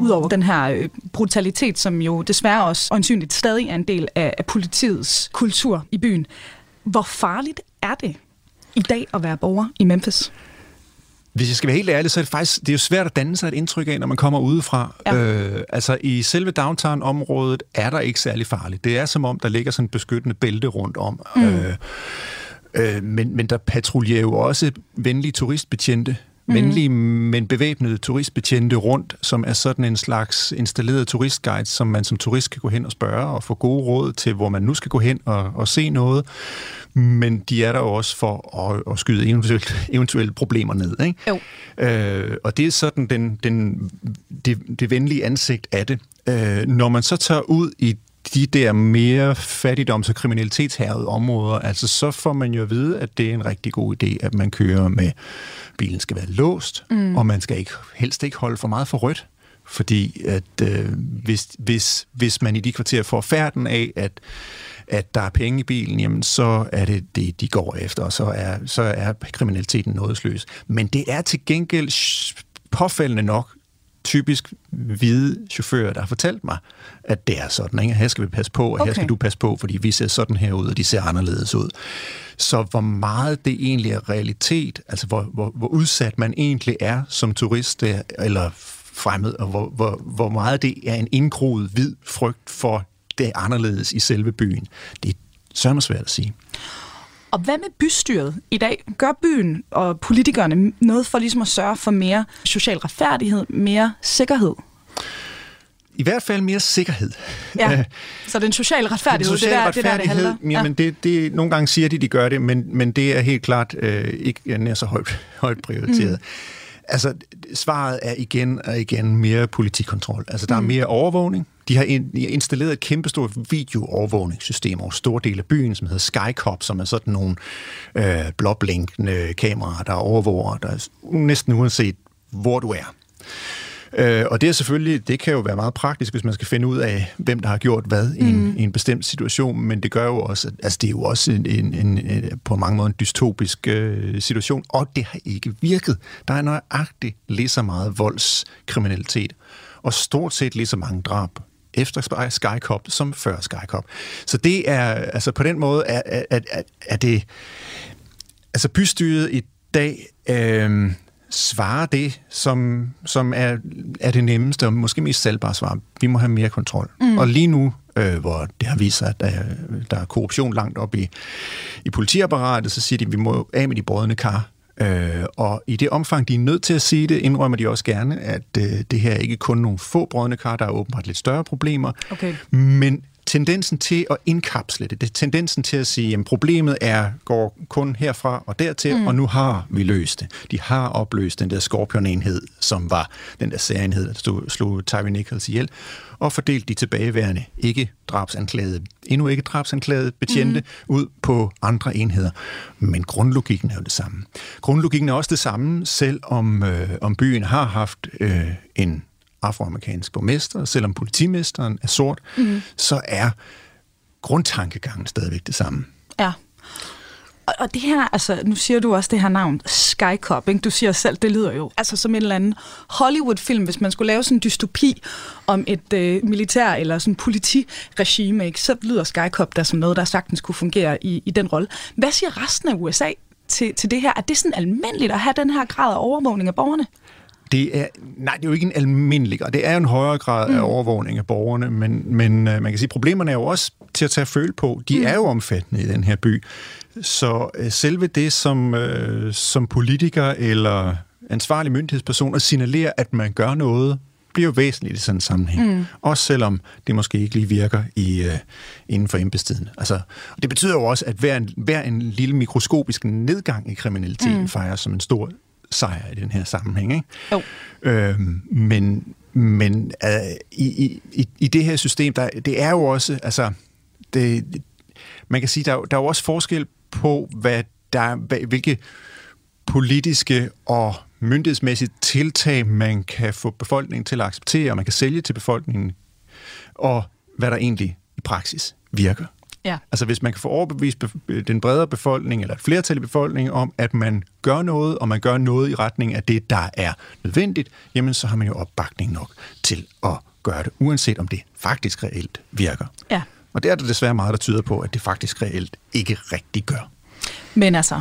Udover den her øh, brutalitet, som jo desværre også øjensynligt stadig er en del af, af politiets kultur i byen. Hvor farligt er det i dag at være borger i Memphis? Hvis jeg skal være helt ærlig, så er det faktisk det er jo svært at danne sig et indtryk af, når man kommer udefra. Ja. Øh, altså i selve downtown-området er der ikke særlig farligt. Det er som om, der ligger sådan en beskyttende bælte rundt om. Mm. Øh, øh, men, men der patruljerer jo også venlige turistbetjente, mm. venlige, men bevæbnede turistbetjente rundt, som er sådan en slags installeret turistguide, som man som turist kan gå hen og spørge og få gode råd til, hvor man nu skal gå hen og, og se noget. Men de er der jo også for at, at skyde eventuelle, eventuelle problemer ned. Ikke? Jo. Øh, og det er sådan den, den, det, det venlige ansigt af det. Øh, når man så tager ud i de der mere fattigdoms- og kriminalitetshærede områder, altså så får man jo at vide, at det er en rigtig god idé, at man kører med, bilen skal være låst, mm. og man skal ikke, helst ikke holde for meget for rødt. Fordi at øh, hvis, hvis, hvis man i de kvarterer får færden af, at, at der er penge i bilen, jamen så er det det, de går efter, og så er, så er kriminaliteten nådesløs. Men det er til gengæld påfaldende nok typisk hvide chauffører, der har fortalt mig, at det er sådan, ikke? her skal vi passe på, og okay. her skal du passe på, fordi vi ser sådan her ud, og de ser anderledes ud. Så hvor meget det egentlig er realitet, altså hvor, hvor, hvor udsat man egentlig er som turist eller fremmed, og hvor, hvor, hvor meget det er en indgroet hvid frygt for det anderledes i selve byen, det er sørme svært at sige. Og hvad med bystyret i dag? Gør byen og politikerne noget for ligesom at sørge for mere social retfærdighed, mere sikkerhed? I hvert fald mere sikkerhed. Ja, <laughs> så den sociale retfærdighed, Den det, er der, det er der, det handler. Jamen det, det, nogle gange siger de, de gør det, men, men det er helt klart øh, ikke nær så højt, <laughs> højt prioriteret. Mm. Altså, svaret er igen og igen mere politikontrol. Altså, der er mere overvågning. De har, installeret et kæmpestort videoovervågningssystem over store dele af byen, som hedder Skycop, som er sådan nogle øh, blåblinkende kameraer, der overvåger der er næsten uanset, hvor du er. Øh, og det er selvfølgelig, det kan jo være meget praktisk, hvis man skal finde ud af, hvem der har gjort hvad i en, i en bestemt situation, men det gør jo også, at- altså det er jo også en, en, en, en på mange måder en dystopisk øh, situation, og det har ikke virket. Der er nøjagtigt lige så meget voldskriminalitet, og stort set lige så mange drab efter Sky- Skycop som før Skycop. Så det er, altså på den måde er, er, er- er det, altså bystyret i dag øh, svarer det, som, som er, er det nemmeste og måske mest salgbare svar. Vi må have mere kontrol. Mm. Og lige nu, øh, hvor det har vist sig, at der, der er korruption langt op i, i politiapparatet, så siger de, at vi må af med de brødende kar. Øh, og i det omfang, de er nødt til at sige det, indrømmer de også gerne, at øh, det her er ikke kun nogle få brødende kar, der er åbenbart lidt større problemer. Okay. Men tendensen til at indkapsle det, det er tendensen til at sige, at problemet er, går kun herfra og dertil, mm. og nu har vi løst det. De har opløst den der Scorpion-enhed, som var den der særenhed, der stod, slog Tyree Nichols ihjel, og fordelt de tilbageværende ikke drabsanklagede, endnu ikke drabsanklagede betjente mm. ud på andre enheder. Men grundlogikken er jo det samme. Grundlogikken er også det samme, selv om, øh, om byen har haft øh, en afroamerikansk borgmester, selvom politimesteren er sort, mm. så er grundtankegangen stadigvæk det samme. Ja. Og, og det her, altså, nu siger du også det her navn, Skycop, ikke? Du siger selv, det lyder jo altså som en eller anden Hollywood-film, hvis man skulle lave sådan en dystopi om et øh, militær eller sådan politiregime, ikke? så lyder Skycop der som noget, der sagtens kunne fungere i, i den rolle. Hvad siger resten af USA til, til det her? Er det sådan almindeligt at have den her grad af overvågning af borgerne? Det er, nej, det er jo ikke en almindelig grad. Det er jo en højere grad mm. af overvågning af borgerne, men, men øh, man kan sige, problemerne er jo også til at tage at føle på. De mm. er jo omfattende i den her by. Så øh, selve det, som, øh, som politiker eller ansvarlig myndighedsperson at signalere, at man gør noget bliver jo væsentligt i sådan en sammenhæng. Mm. Også selvom det måske ikke lige virker i, uh, inden for embedstiden. Altså, og det betyder jo også, at hver en, hver en lille mikroskopisk nedgang i kriminaliteten mm. fejres som en stor sejr i den her sammenhæng. Ikke? Jo. Øhm, men men uh, i, i, i det her system, der, det er jo også, altså, det, man kan sige, der, der er jo også forskel på, hvad der, hvad, hvilke politiske og myndighedsmæssige tiltag, man kan få befolkningen til at acceptere, og man kan sælge til befolkningen, og hvad der egentlig i praksis virker. Ja. Altså hvis man kan få overbevist bef- den bredere befolkning, eller et flertal i befolkningen, om at man gør noget, og man gør noget i retning af det, der er nødvendigt, jamen så har man jo opbakning nok til at gøre det, uanset om det faktisk reelt virker. Ja. Og det er der desværre meget, der tyder på, at det faktisk reelt ikke rigtig gør. Men altså,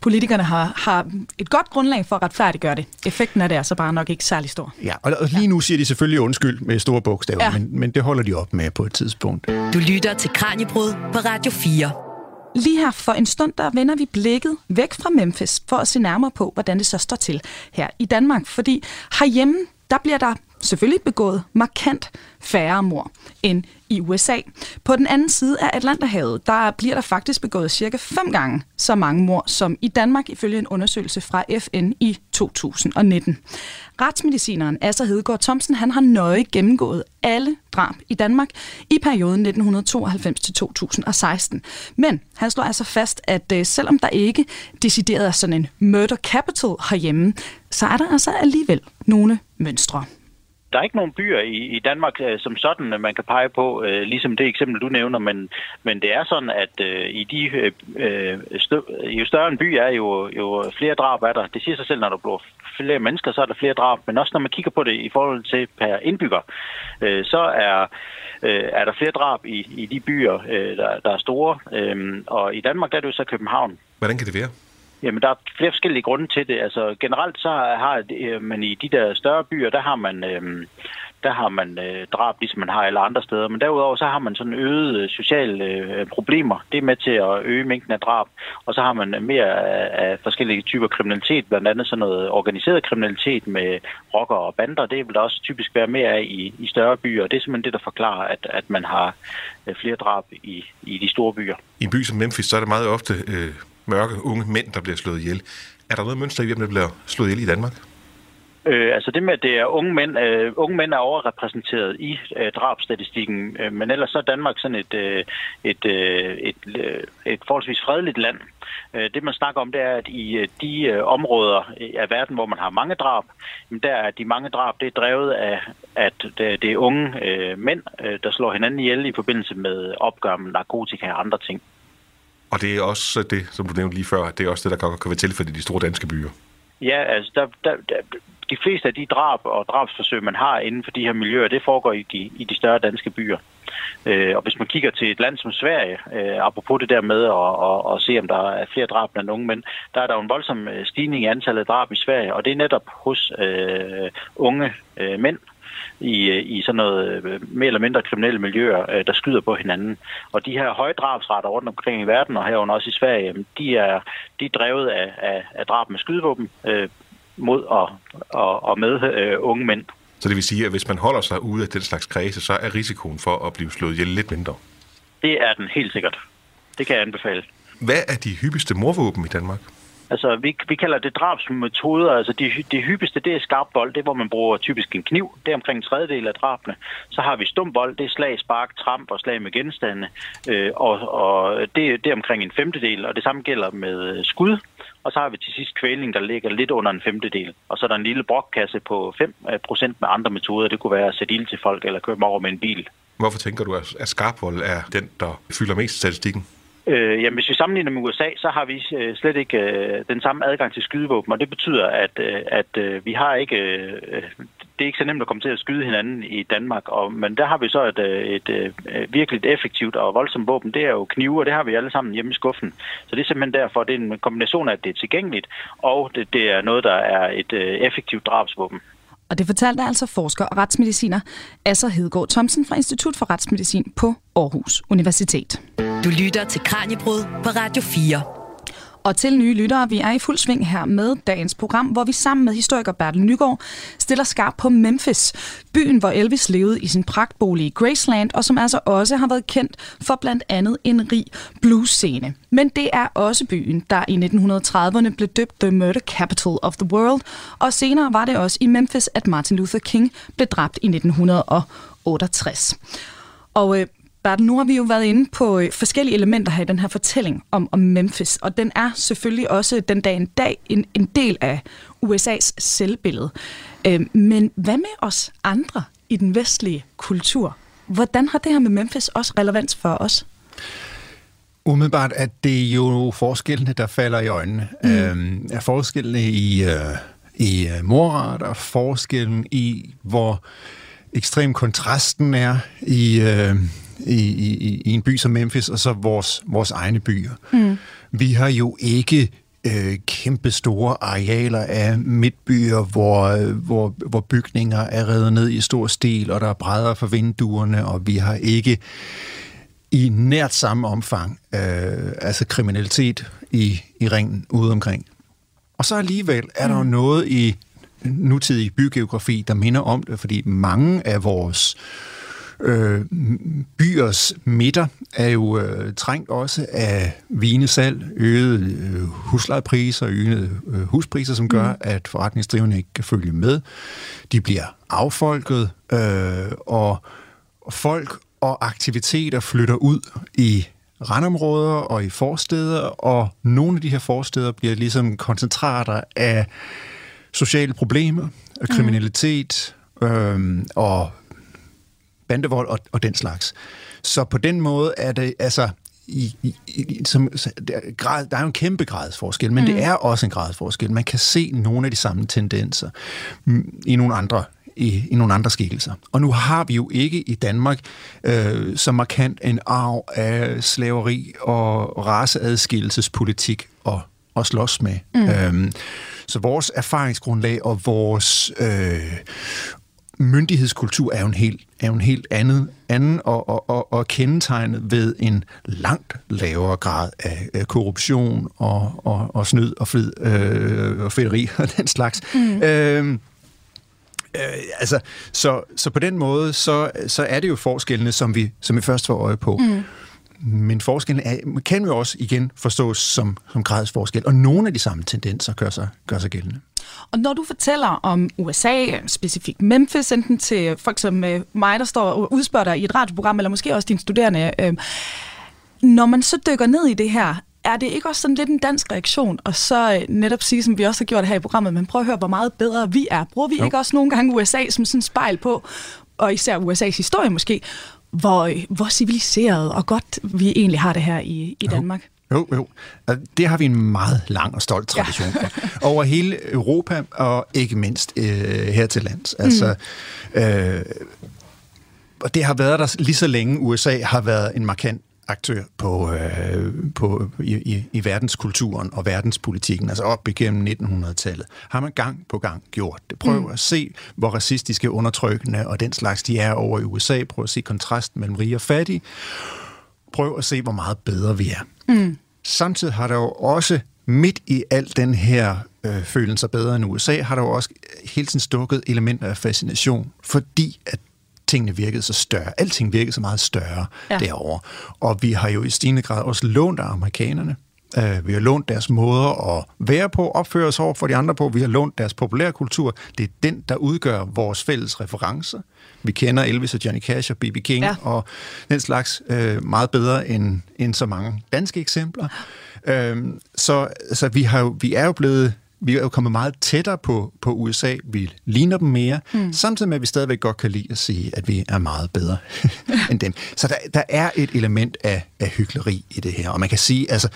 politikerne har, har et godt grundlag for at retfærdiggøre det. Effekten af det er så bare nok ikke særlig stor. Ja, og, lige nu siger de selvfølgelig undskyld med store bogstaver, ja. men, men det holder de op med på et tidspunkt. Du lytter til Kranjebrud på Radio 4. Lige her for en stund, der vender vi blikket væk fra Memphis for at se nærmere på, hvordan det så står til her i Danmark. Fordi herhjemme, der bliver der selvfølgelig begået markant færre mord end i USA. På den anden side af Atlanterhavet, der bliver der faktisk begået cirka fem gange så mange mord som i Danmark, ifølge en undersøgelse fra FN i 2019. Retsmedicineren Asser Hedegaard Thomsen, han har nøje gennemgået alle drab i Danmark i perioden 1992 til 2016. Men han slår altså fast, at øh, selvom der ikke decideret er sådan en murder capital herhjemme, så er der altså alligevel nogle mønstre. Der er ikke nogen byer i, i Danmark øh, som sådan, øh, man kan pege på, øh, ligesom det eksempel, du nævner, men, men det er sådan, at øh, i de, øh, øh stø, jo større en by er, jo, jo flere drab er der. Det siger sig selv, når der bliver flere mennesker, så er der flere drab, men også når man kigger på det i forhold til per indbygger, øh, så er, øh, er der flere drab i, i de byer, øh, der, der er store. Øh, og i Danmark der er det jo så København. Hvordan kan det være? Jamen, der er flere forskellige grunde til det. Altså, generelt så har øh, man i de der større byer, der har man, øh, der har man øh, drab, ligesom man har alle andre steder. Men derudover så har man sådan øget øh, sociale øh, problemer. Det er med til at øge mængden af drab. Og så har man øh, mere af, af forskellige typer kriminalitet, blandt andet sådan noget organiseret kriminalitet med rocker og bander. Det vil der også typisk være mere af i, i større byer. Og det er simpelthen det, der forklarer, at, at man har øh, flere drab i, i de store byer. I en by som Memphis, så er det meget ofte øh, mørke, unge mænd, der bliver slået ihjel. Er der noget mønster i, hvem der bliver slået ihjel i Danmark? Øh, altså det med, at det er unge mænd, øh, unge mænd er overrepræsenteret i øh, drabstatistikken, øh, men ellers så er Danmark sådan et, øh, et, øh, et, øh, et forholdsvis fredeligt land. Øh, det man snakker om, det er, at i øh, de øh, områder af verden, hvor man har mange drab, jamen, der er de mange drab, det er drevet af, at det, det er unge øh, mænd, øh, der slår hinanden ihjel i forbindelse med opgør med narkotika og andre ting. Og det er også det, som du nævnte lige før, det er også det, der kan, kan være tilfældet i de store danske byer. Ja, altså der, der, der, de fleste af de drab og drabsforsøg, man har inden for de her miljøer, det foregår i de, i de større danske byer. Øh, og hvis man kigger til et land som Sverige, øh, apropos det der med at, at, at se, om der er flere drab blandt unge mænd, der er der jo en voldsom øh, stigning i antallet af drab i Sverige, og det er netop hos øh, unge øh, mænd, i, i sådan noget øh, mere eller mindre kriminelle miljøer, øh, der skyder på hinanden. Og de her høje drabsretter rundt omkring i verden, og herunder også i Sverige, de er, de er drevet af, af, af drab med skydevåben øh, mod og, og, og med øh, unge mænd. Så det vil sige, at hvis man holder sig ude af den slags kredse, så er risikoen for at blive slået ihjel lidt mindre. Det er den helt sikkert. Det kan jeg anbefale. Hvad er de hyppigste morvåben i Danmark? Altså, vi, vi kalder det drabsmetoder. Altså, de, de hyppigste, det er skarp vold. Det er, hvor man bruger typisk en kniv. Det er omkring en tredjedel af drabene. Så har vi stum vold. Det er slag, spark, tramp og slag med genstande. Øh, og og det, det er omkring en femtedel. Og det samme gælder med øh, skud. Og så har vi til sidst kvæling, der ligger lidt under en femtedel. Og så er der en lille brokkasse på 5% øh, med andre metoder. Det kunne være at sætte ild til folk eller køre dem over med en bil. Hvorfor tænker du, at skarp vold er den, der fylder mest statistikken? Øh, jamen, hvis vi sammenligner med USA, så har vi øh, slet ikke øh, den samme adgang til skydevåben, og det betyder, at, øh, at øh, vi har ikke... Øh, det er ikke så nemt at komme til at skyde hinanden i Danmark, og, men der har vi så et, øh, et, et virkelig effektivt og voldsomt våben. Det er jo knive, og det har vi alle sammen hjemme i skuffen. Så det er simpelthen derfor, det er en kombination af, at det er tilgængeligt, og det, det er noget, der er et øh, effektivt drabsvåben. Og det fortalte altså forsker og retsmediciner Asser Hedegaard Thomsen fra Institut for Retsmedicin på Aarhus Universitet. Du lytter til Kranjebrud på Radio 4. Og til nye lyttere, vi er i fuld sving her med dagens program, hvor vi sammen med historiker Bertel Nygaard stiller skarp på Memphis, byen, hvor Elvis levede i sin pragtbolig i Graceland, og som altså også har været kendt for blandt andet en rig blues-scene. Men det er også byen, der i 1930'erne blev døbt The Murder Capital of the World, og senere var det også i Memphis, at Martin Luther King blev dræbt i 1968. Og øh, Bertel, nu har vi jo været inde på øh, forskellige elementer her i den her fortælling om, om Memphis, og den er selvfølgelig også den dag en dag en, en del af USA's selvbillede. Øh, men hvad med os andre i den vestlige kultur? Hvordan har det her med Memphis også relevans for os? Umiddelbart er det jo forskellene, der falder i øjnene. Mm. Øhm, er forskellene i, øh, i øh, morret, og forskellen i, hvor ekstrem kontrasten er i, øh, i, i, i en by som Memphis, og så vores, vores egne byer. Mm. Vi har jo ikke øh, kæmpe store arealer af midtbyer, hvor, hvor, hvor bygninger er revet ned i stor stil, og der er brædder for vinduerne, og vi har ikke i nært samme omfang øh, altså kriminalitet i, i ringen ude omkring. Og så alligevel er der jo noget i nutidig bygeografi, der minder om det, fordi mange af vores øh, byers midter er jo øh, trængt også af vinesalg, øgede øh, huslejepriser, øgede øh, huspriser, som gør, mm. at forretningsdrivende ikke kan følge med. De bliver affolket, øh, og, og folk og aktiviteter flytter ud i randområder og i forsteder, og nogle af de her forsteder bliver ligesom koncentrater af sociale problemer, af kriminalitet mm. øhm, og bandevold og, og den slags. Så på den måde er det altså i, i, i, som, der, er grad, der er jo en kæmpe gradsforskel, men mm. det er også en gradsforskel. Man kan se nogle af de samme tendenser mm, i nogle andre i, i nogle andre skikkelser. Og nu har vi jo ikke i Danmark øh, så markant en arv af slaveri og raceadskillelsespolitik at, at slås med. Mm. Øhm, så vores erfaringsgrundlag og vores øh, myndighedskultur er jo en helt, er jo en helt andet, anden og, og, og, og kendetegnet ved en langt lavere grad af, korruption og, og, og snyd og flid øh, og federi og den slags. Mm. Øh, Øh, altså, så, så på den måde, så, så er det jo forskellene, som vi, som vi først får øje på. Mm. Men forskellen er, kan jo også igen forstås som, som gradsforskel, og nogle af de samme tendenser gør sig, gør sig gældende. Og når du fortæller om USA, specifikt Memphis, enten til folk som mig, der står og udspørger dig i et radioprogram, eller måske også dine studerende, øh, når man så dykker ned i det her, er det ikke også sådan lidt en dansk reaktion, og så øh, netop sige, som vi også har gjort her i programmet, men prøv at høre, hvor meget bedre vi er. Bruger vi jo. ikke også nogle gange USA som sådan en spejl på, og især USA's historie måske, hvor, øh, hvor civiliseret og godt vi egentlig har det her i, i Danmark? Jo, jo. Det har vi en meget lang og stolt tradition ja. for. Over hele Europa, og ikke mindst øh, her til lands. Altså, mm. øh, og det har været der lige så længe USA har været en markant aktør på, øh, på, i, i, i verdenskulturen og verdenspolitikken, altså op igennem 1900-tallet, har man gang på gang gjort det. Prøv mm. at se, hvor racistiske, undertrykkende og den slags de er over i USA. Prøv at se kontrasten mellem rige og fattige. Prøv at se, hvor meget bedre vi er. Mm. Samtidig har der jo også midt i al den her øh, følelsen sig bedre end USA, har der jo også hele tiden stukket elementer af fascination, fordi at tingene virkede så større. Alting virkede så meget større ja. derovre. Og vi har jo i stigende grad også lånt af amerikanerne. Uh, vi har lånt deres måder at være på, opføre os over for de andre på. Vi har lånt deres populærkultur. Det er den, der udgør vores fælles referencer. Vi kender Elvis og Johnny Cash og B.B. King ja. og den slags uh, meget bedre end, end så mange danske eksempler. Uh, så så vi, har jo, vi er jo blevet vi er jo kommet meget tættere på, på USA. Vi ligner dem mere, mm. samtidig med, at vi stadigvæk godt kan lide at sige, at vi er meget bedre <laughs> end dem. Så der, der er et element af, af hyggeleri i det her. Og man kan sige, altså,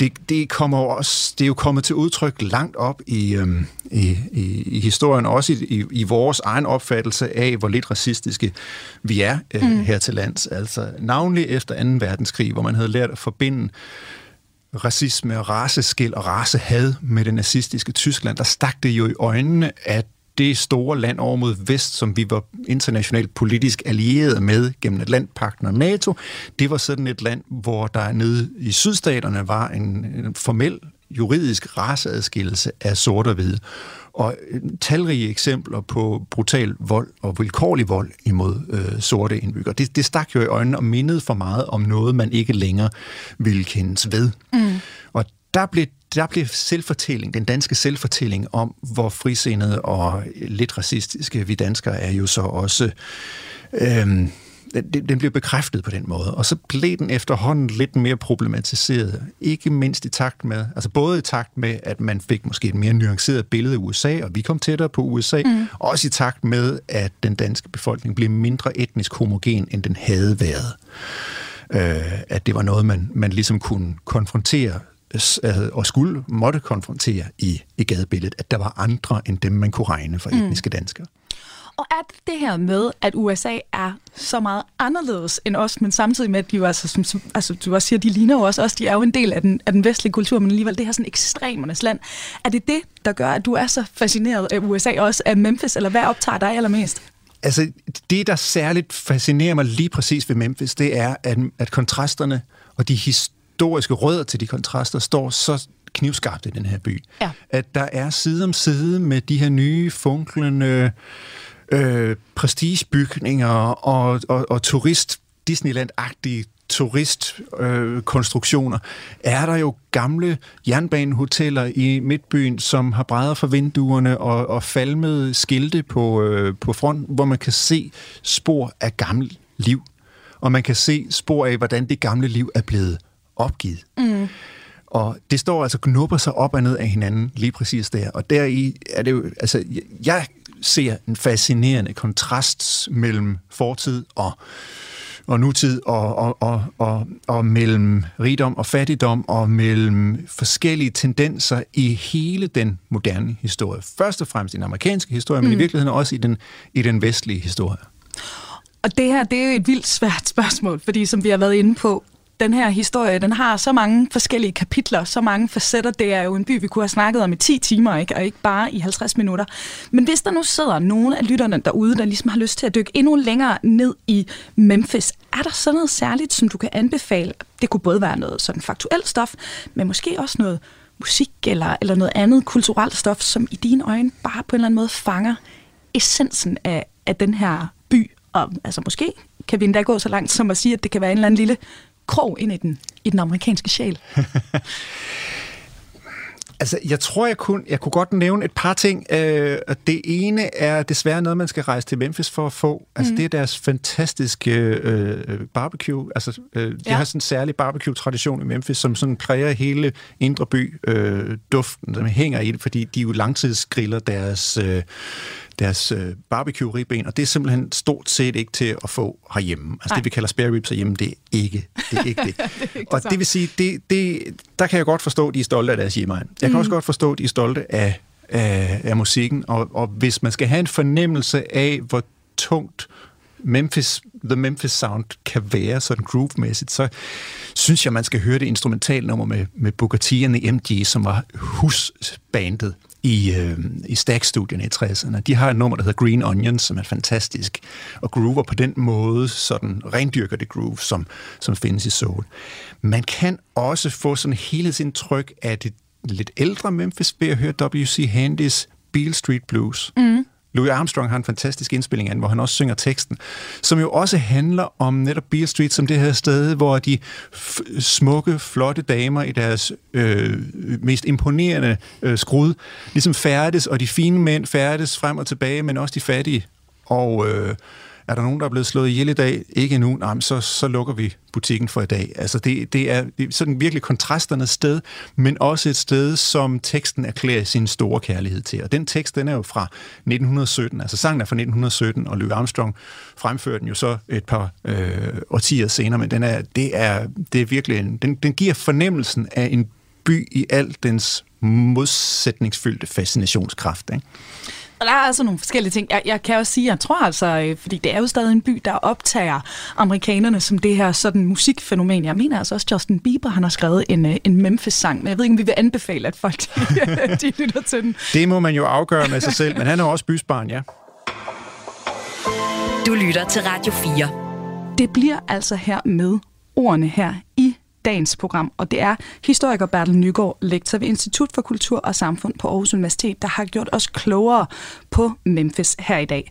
det, det, kommer også, det er jo kommet til udtryk langt op i, øhm, i, i, i historien, også i, i, i vores egen opfattelse af, hvor lidt racistiske vi er øh, mm. her til lands. Altså navnlig efter 2. verdenskrig, hvor man havde lært at forbinde racisme, raceskil og racehad med det nazistiske Tyskland, der stak det jo i øjnene, at det store land over mod vest, som vi var internationalt politisk allieret med gennem Atlantpakten og NATO, det var sådan et land, hvor der nede i sydstaterne var en, en formel juridisk raceadskillelse af sort og hvide. Og øh, talrige eksempler på brutal vold og vilkårlig vold imod øh, sorte indbyggere. Det, det stak jo i øjnene og mindede for meget om noget, man ikke længere ville kendes ved. Mm. Og der blev der blev selvfortælling, den danske selvfortælling om, hvor frisindede og lidt racistiske vi danskere er jo så også... Øhm, den, den blev bekræftet på den måde, og så blev den efterhånden lidt mere problematiseret, ikke mindst i takt med, altså både i takt med, at man fik måske et mere nuanceret billede af USA, og vi kom tættere på USA, mm. også i takt med, at den danske befolkning blev mindre etnisk homogen, end den havde været. Øh, at det var noget, man, man ligesom kunne konfrontere og skulle måtte konfrontere i, i gadebilledet, at der var andre end dem, man kunne regne for etniske danskere. Og er det det her med, at USA er så meget anderledes end os, men samtidig med, at de jo altså, som, altså du også siger, de ligner jo også os, de er jo en del af den, af den vestlige kultur, men alligevel det her sådan ekstremernes land. Er det det, der gør, at du er så fascineret af USA også af Memphis, eller hvad optager dig allermest? Altså, det, der særligt fascinerer mig lige præcis ved Memphis, det er, at, at kontrasterne og de historiske rødder til de kontraster står så knivskarpt i den her by. Ja. At der er side om side med de her nye, funklende øh, prestigebygninger og, og, og turist, Disneyland-agtige turistkonstruktioner, øh, er der jo gamle jernbanehoteller i Midtbyen, som har brædder for vinduerne og, og falmede skilte på, øh, på front, hvor man kan se spor af gammelt liv. Og man kan se spor af, hvordan det gamle liv er blevet opgivet. Mm. Og det står altså knupper sig op og ned af hinanden lige præcis der. Og deri er det jo, altså, jeg ser en fascinerende kontrast mellem fortid og og nutid, og, og, og, og, og mellem rigdom og fattigdom, og mellem forskellige tendenser i hele den moderne historie. Først og fremmest i den amerikanske historie, mm. men i virkeligheden også i den, i den vestlige historie. Og det her, det er jo et vildt svært <laughs> spørgsmål, fordi som vi har været inde på, den her historie, den har så mange forskellige kapitler, så mange facetter. Det er jo en by, vi kunne have snakket om i 10 timer, ikke? og ikke bare i 50 minutter. Men hvis der nu sidder nogle af lytterne derude, der ligesom har lyst til at dykke endnu længere ned i Memphis, er der så noget særligt, som du kan anbefale? Det kunne både være noget sådan faktuelt stof, men måske også noget musik eller, eller noget andet kulturelt stof, som i dine øjne bare på en eller anden måde fanger essensen af, af den her by. Og altså måske kan vi endda gå så langt som at sige, at det kan være en eller anden lille krog ind i den, i den amerikanske sjæl? <laughs> Altså, jeg tror, jeg kunne, jeg kunne godt nævne et par ting. Øh, det ene er desværre noget, man skal rejse til Memphis for at få. Altså, mm. det er deres fantastiske øh, barbecue. Altså, øh, de ja. har sådan en særlig barbecue-tradition i Memphis, som sådan præger hele indre by øh, duften, som hænger i det, fordi de jo langtidsgriller deres... Øh, deres øh, barbecue-ribben, og det er simpelthen stort set ikke til at få herhjemme. Altså Nej. det, vi kalder spare ribs herhjemme, det er ikke det. Er ikke <laughs> det. det er ikke og det, det vil sige, det, det, der kan jeg godt forstå, at de er stolte af deres hjemmeegn. Jeg kan mm. også godt forstå, at de er stolte af, af, af musikken, og, og hvis man skal have en fornemmelse af, hvor tungt Memphis, The Memphis Sound kan være sådan groove-mæssigt, så synes jeg, man skal høre det instrumentalnummer med, med Booker T og MG, som var husbandet i, øh, i Stack-studierne i 60'erne. De har et nummer, der hedder Green Onions, som er fantastisk, og groover på den måde, sådan rendyrker det groove, som, som findes i soul. Man kan også få sådan hele sin tryk af det lidt ældre Memphis ved at høre W.C. Handys Beale Street Blues. Mm Louis Armstrong har en fantastisk indspilling af hvor han også synger teksten, som jo også handler om netop Beale Street som det her sted, hvor de smukke, flotte damer i deres øh, mest imponerende øh, skrud ligesom færdes, og de fine mænd færdes frem og tilbage, men også de fattige. Og øh, er der nogen, der er blevet slået ihjel i dag? Ikke endnu. Nej, så, så lukker vi butikken for i dag. Altså det, det er sådan virkelig kontrasternes sted, men også et sted, som teksten erklærer sin store kærlighed til. Og den tekst, den er jo fra 1917. Altså sangen er fra 1917, og Louis Armstrong fremfører den jo så et par øh, årtier senere, men den er, det, er, det er virkelig en, den, den giver fornemmelsen af en by i al dens modsætningsfyldte fascinationskraft. Ikke? Og der er altså nogle forskellige ting. Jeg, jeg kan også sige, jeg tror altså, øh, fordi det er jo stadig en by, der optager amerikanerne som det her sådan musikfænomen. Jeg mener altså også, Justin Bieber han har skrevet en, øh, en Memphis-sang, men jeg ved ikke, om vi vil anbefale, at folk de, <laughs> de lytter til den. Det må man jo afgøre med sig selv, men han er også bysbarn, ja. Du lytter til Radio 4. Det bliver altså her med ordene her i dagens program, og det er historiker Bertel Nygaard, lektor ved Institut for Kultur og Samfund på Aarhus Universitet, der har gjort os klogere på Memphis her i dag.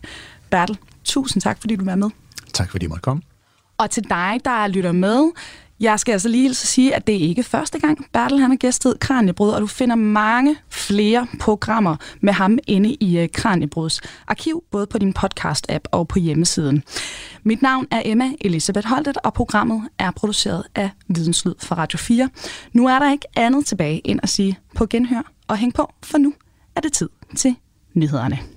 Bertel, tusind tak, fordi du var med. Tak fordi I måtte komme. Og til dig, der lytter med, jeg skal altså lige hilse at sige, at det er ikke første gang, Bertel han har gæstet Kranjebrud, og du finder mange flere programmer med ham inde i uh, Kranjebruds arkiv, både på din podcast-app og på hjemmesiden. Mit navn er Emma Elisabeth Holtet, og programmet er produceret af Videnslyd for Radio 4. Nu er der ikke andet tilbage end at sige på genhør og hæng på, for nu er det tid til nyhederne.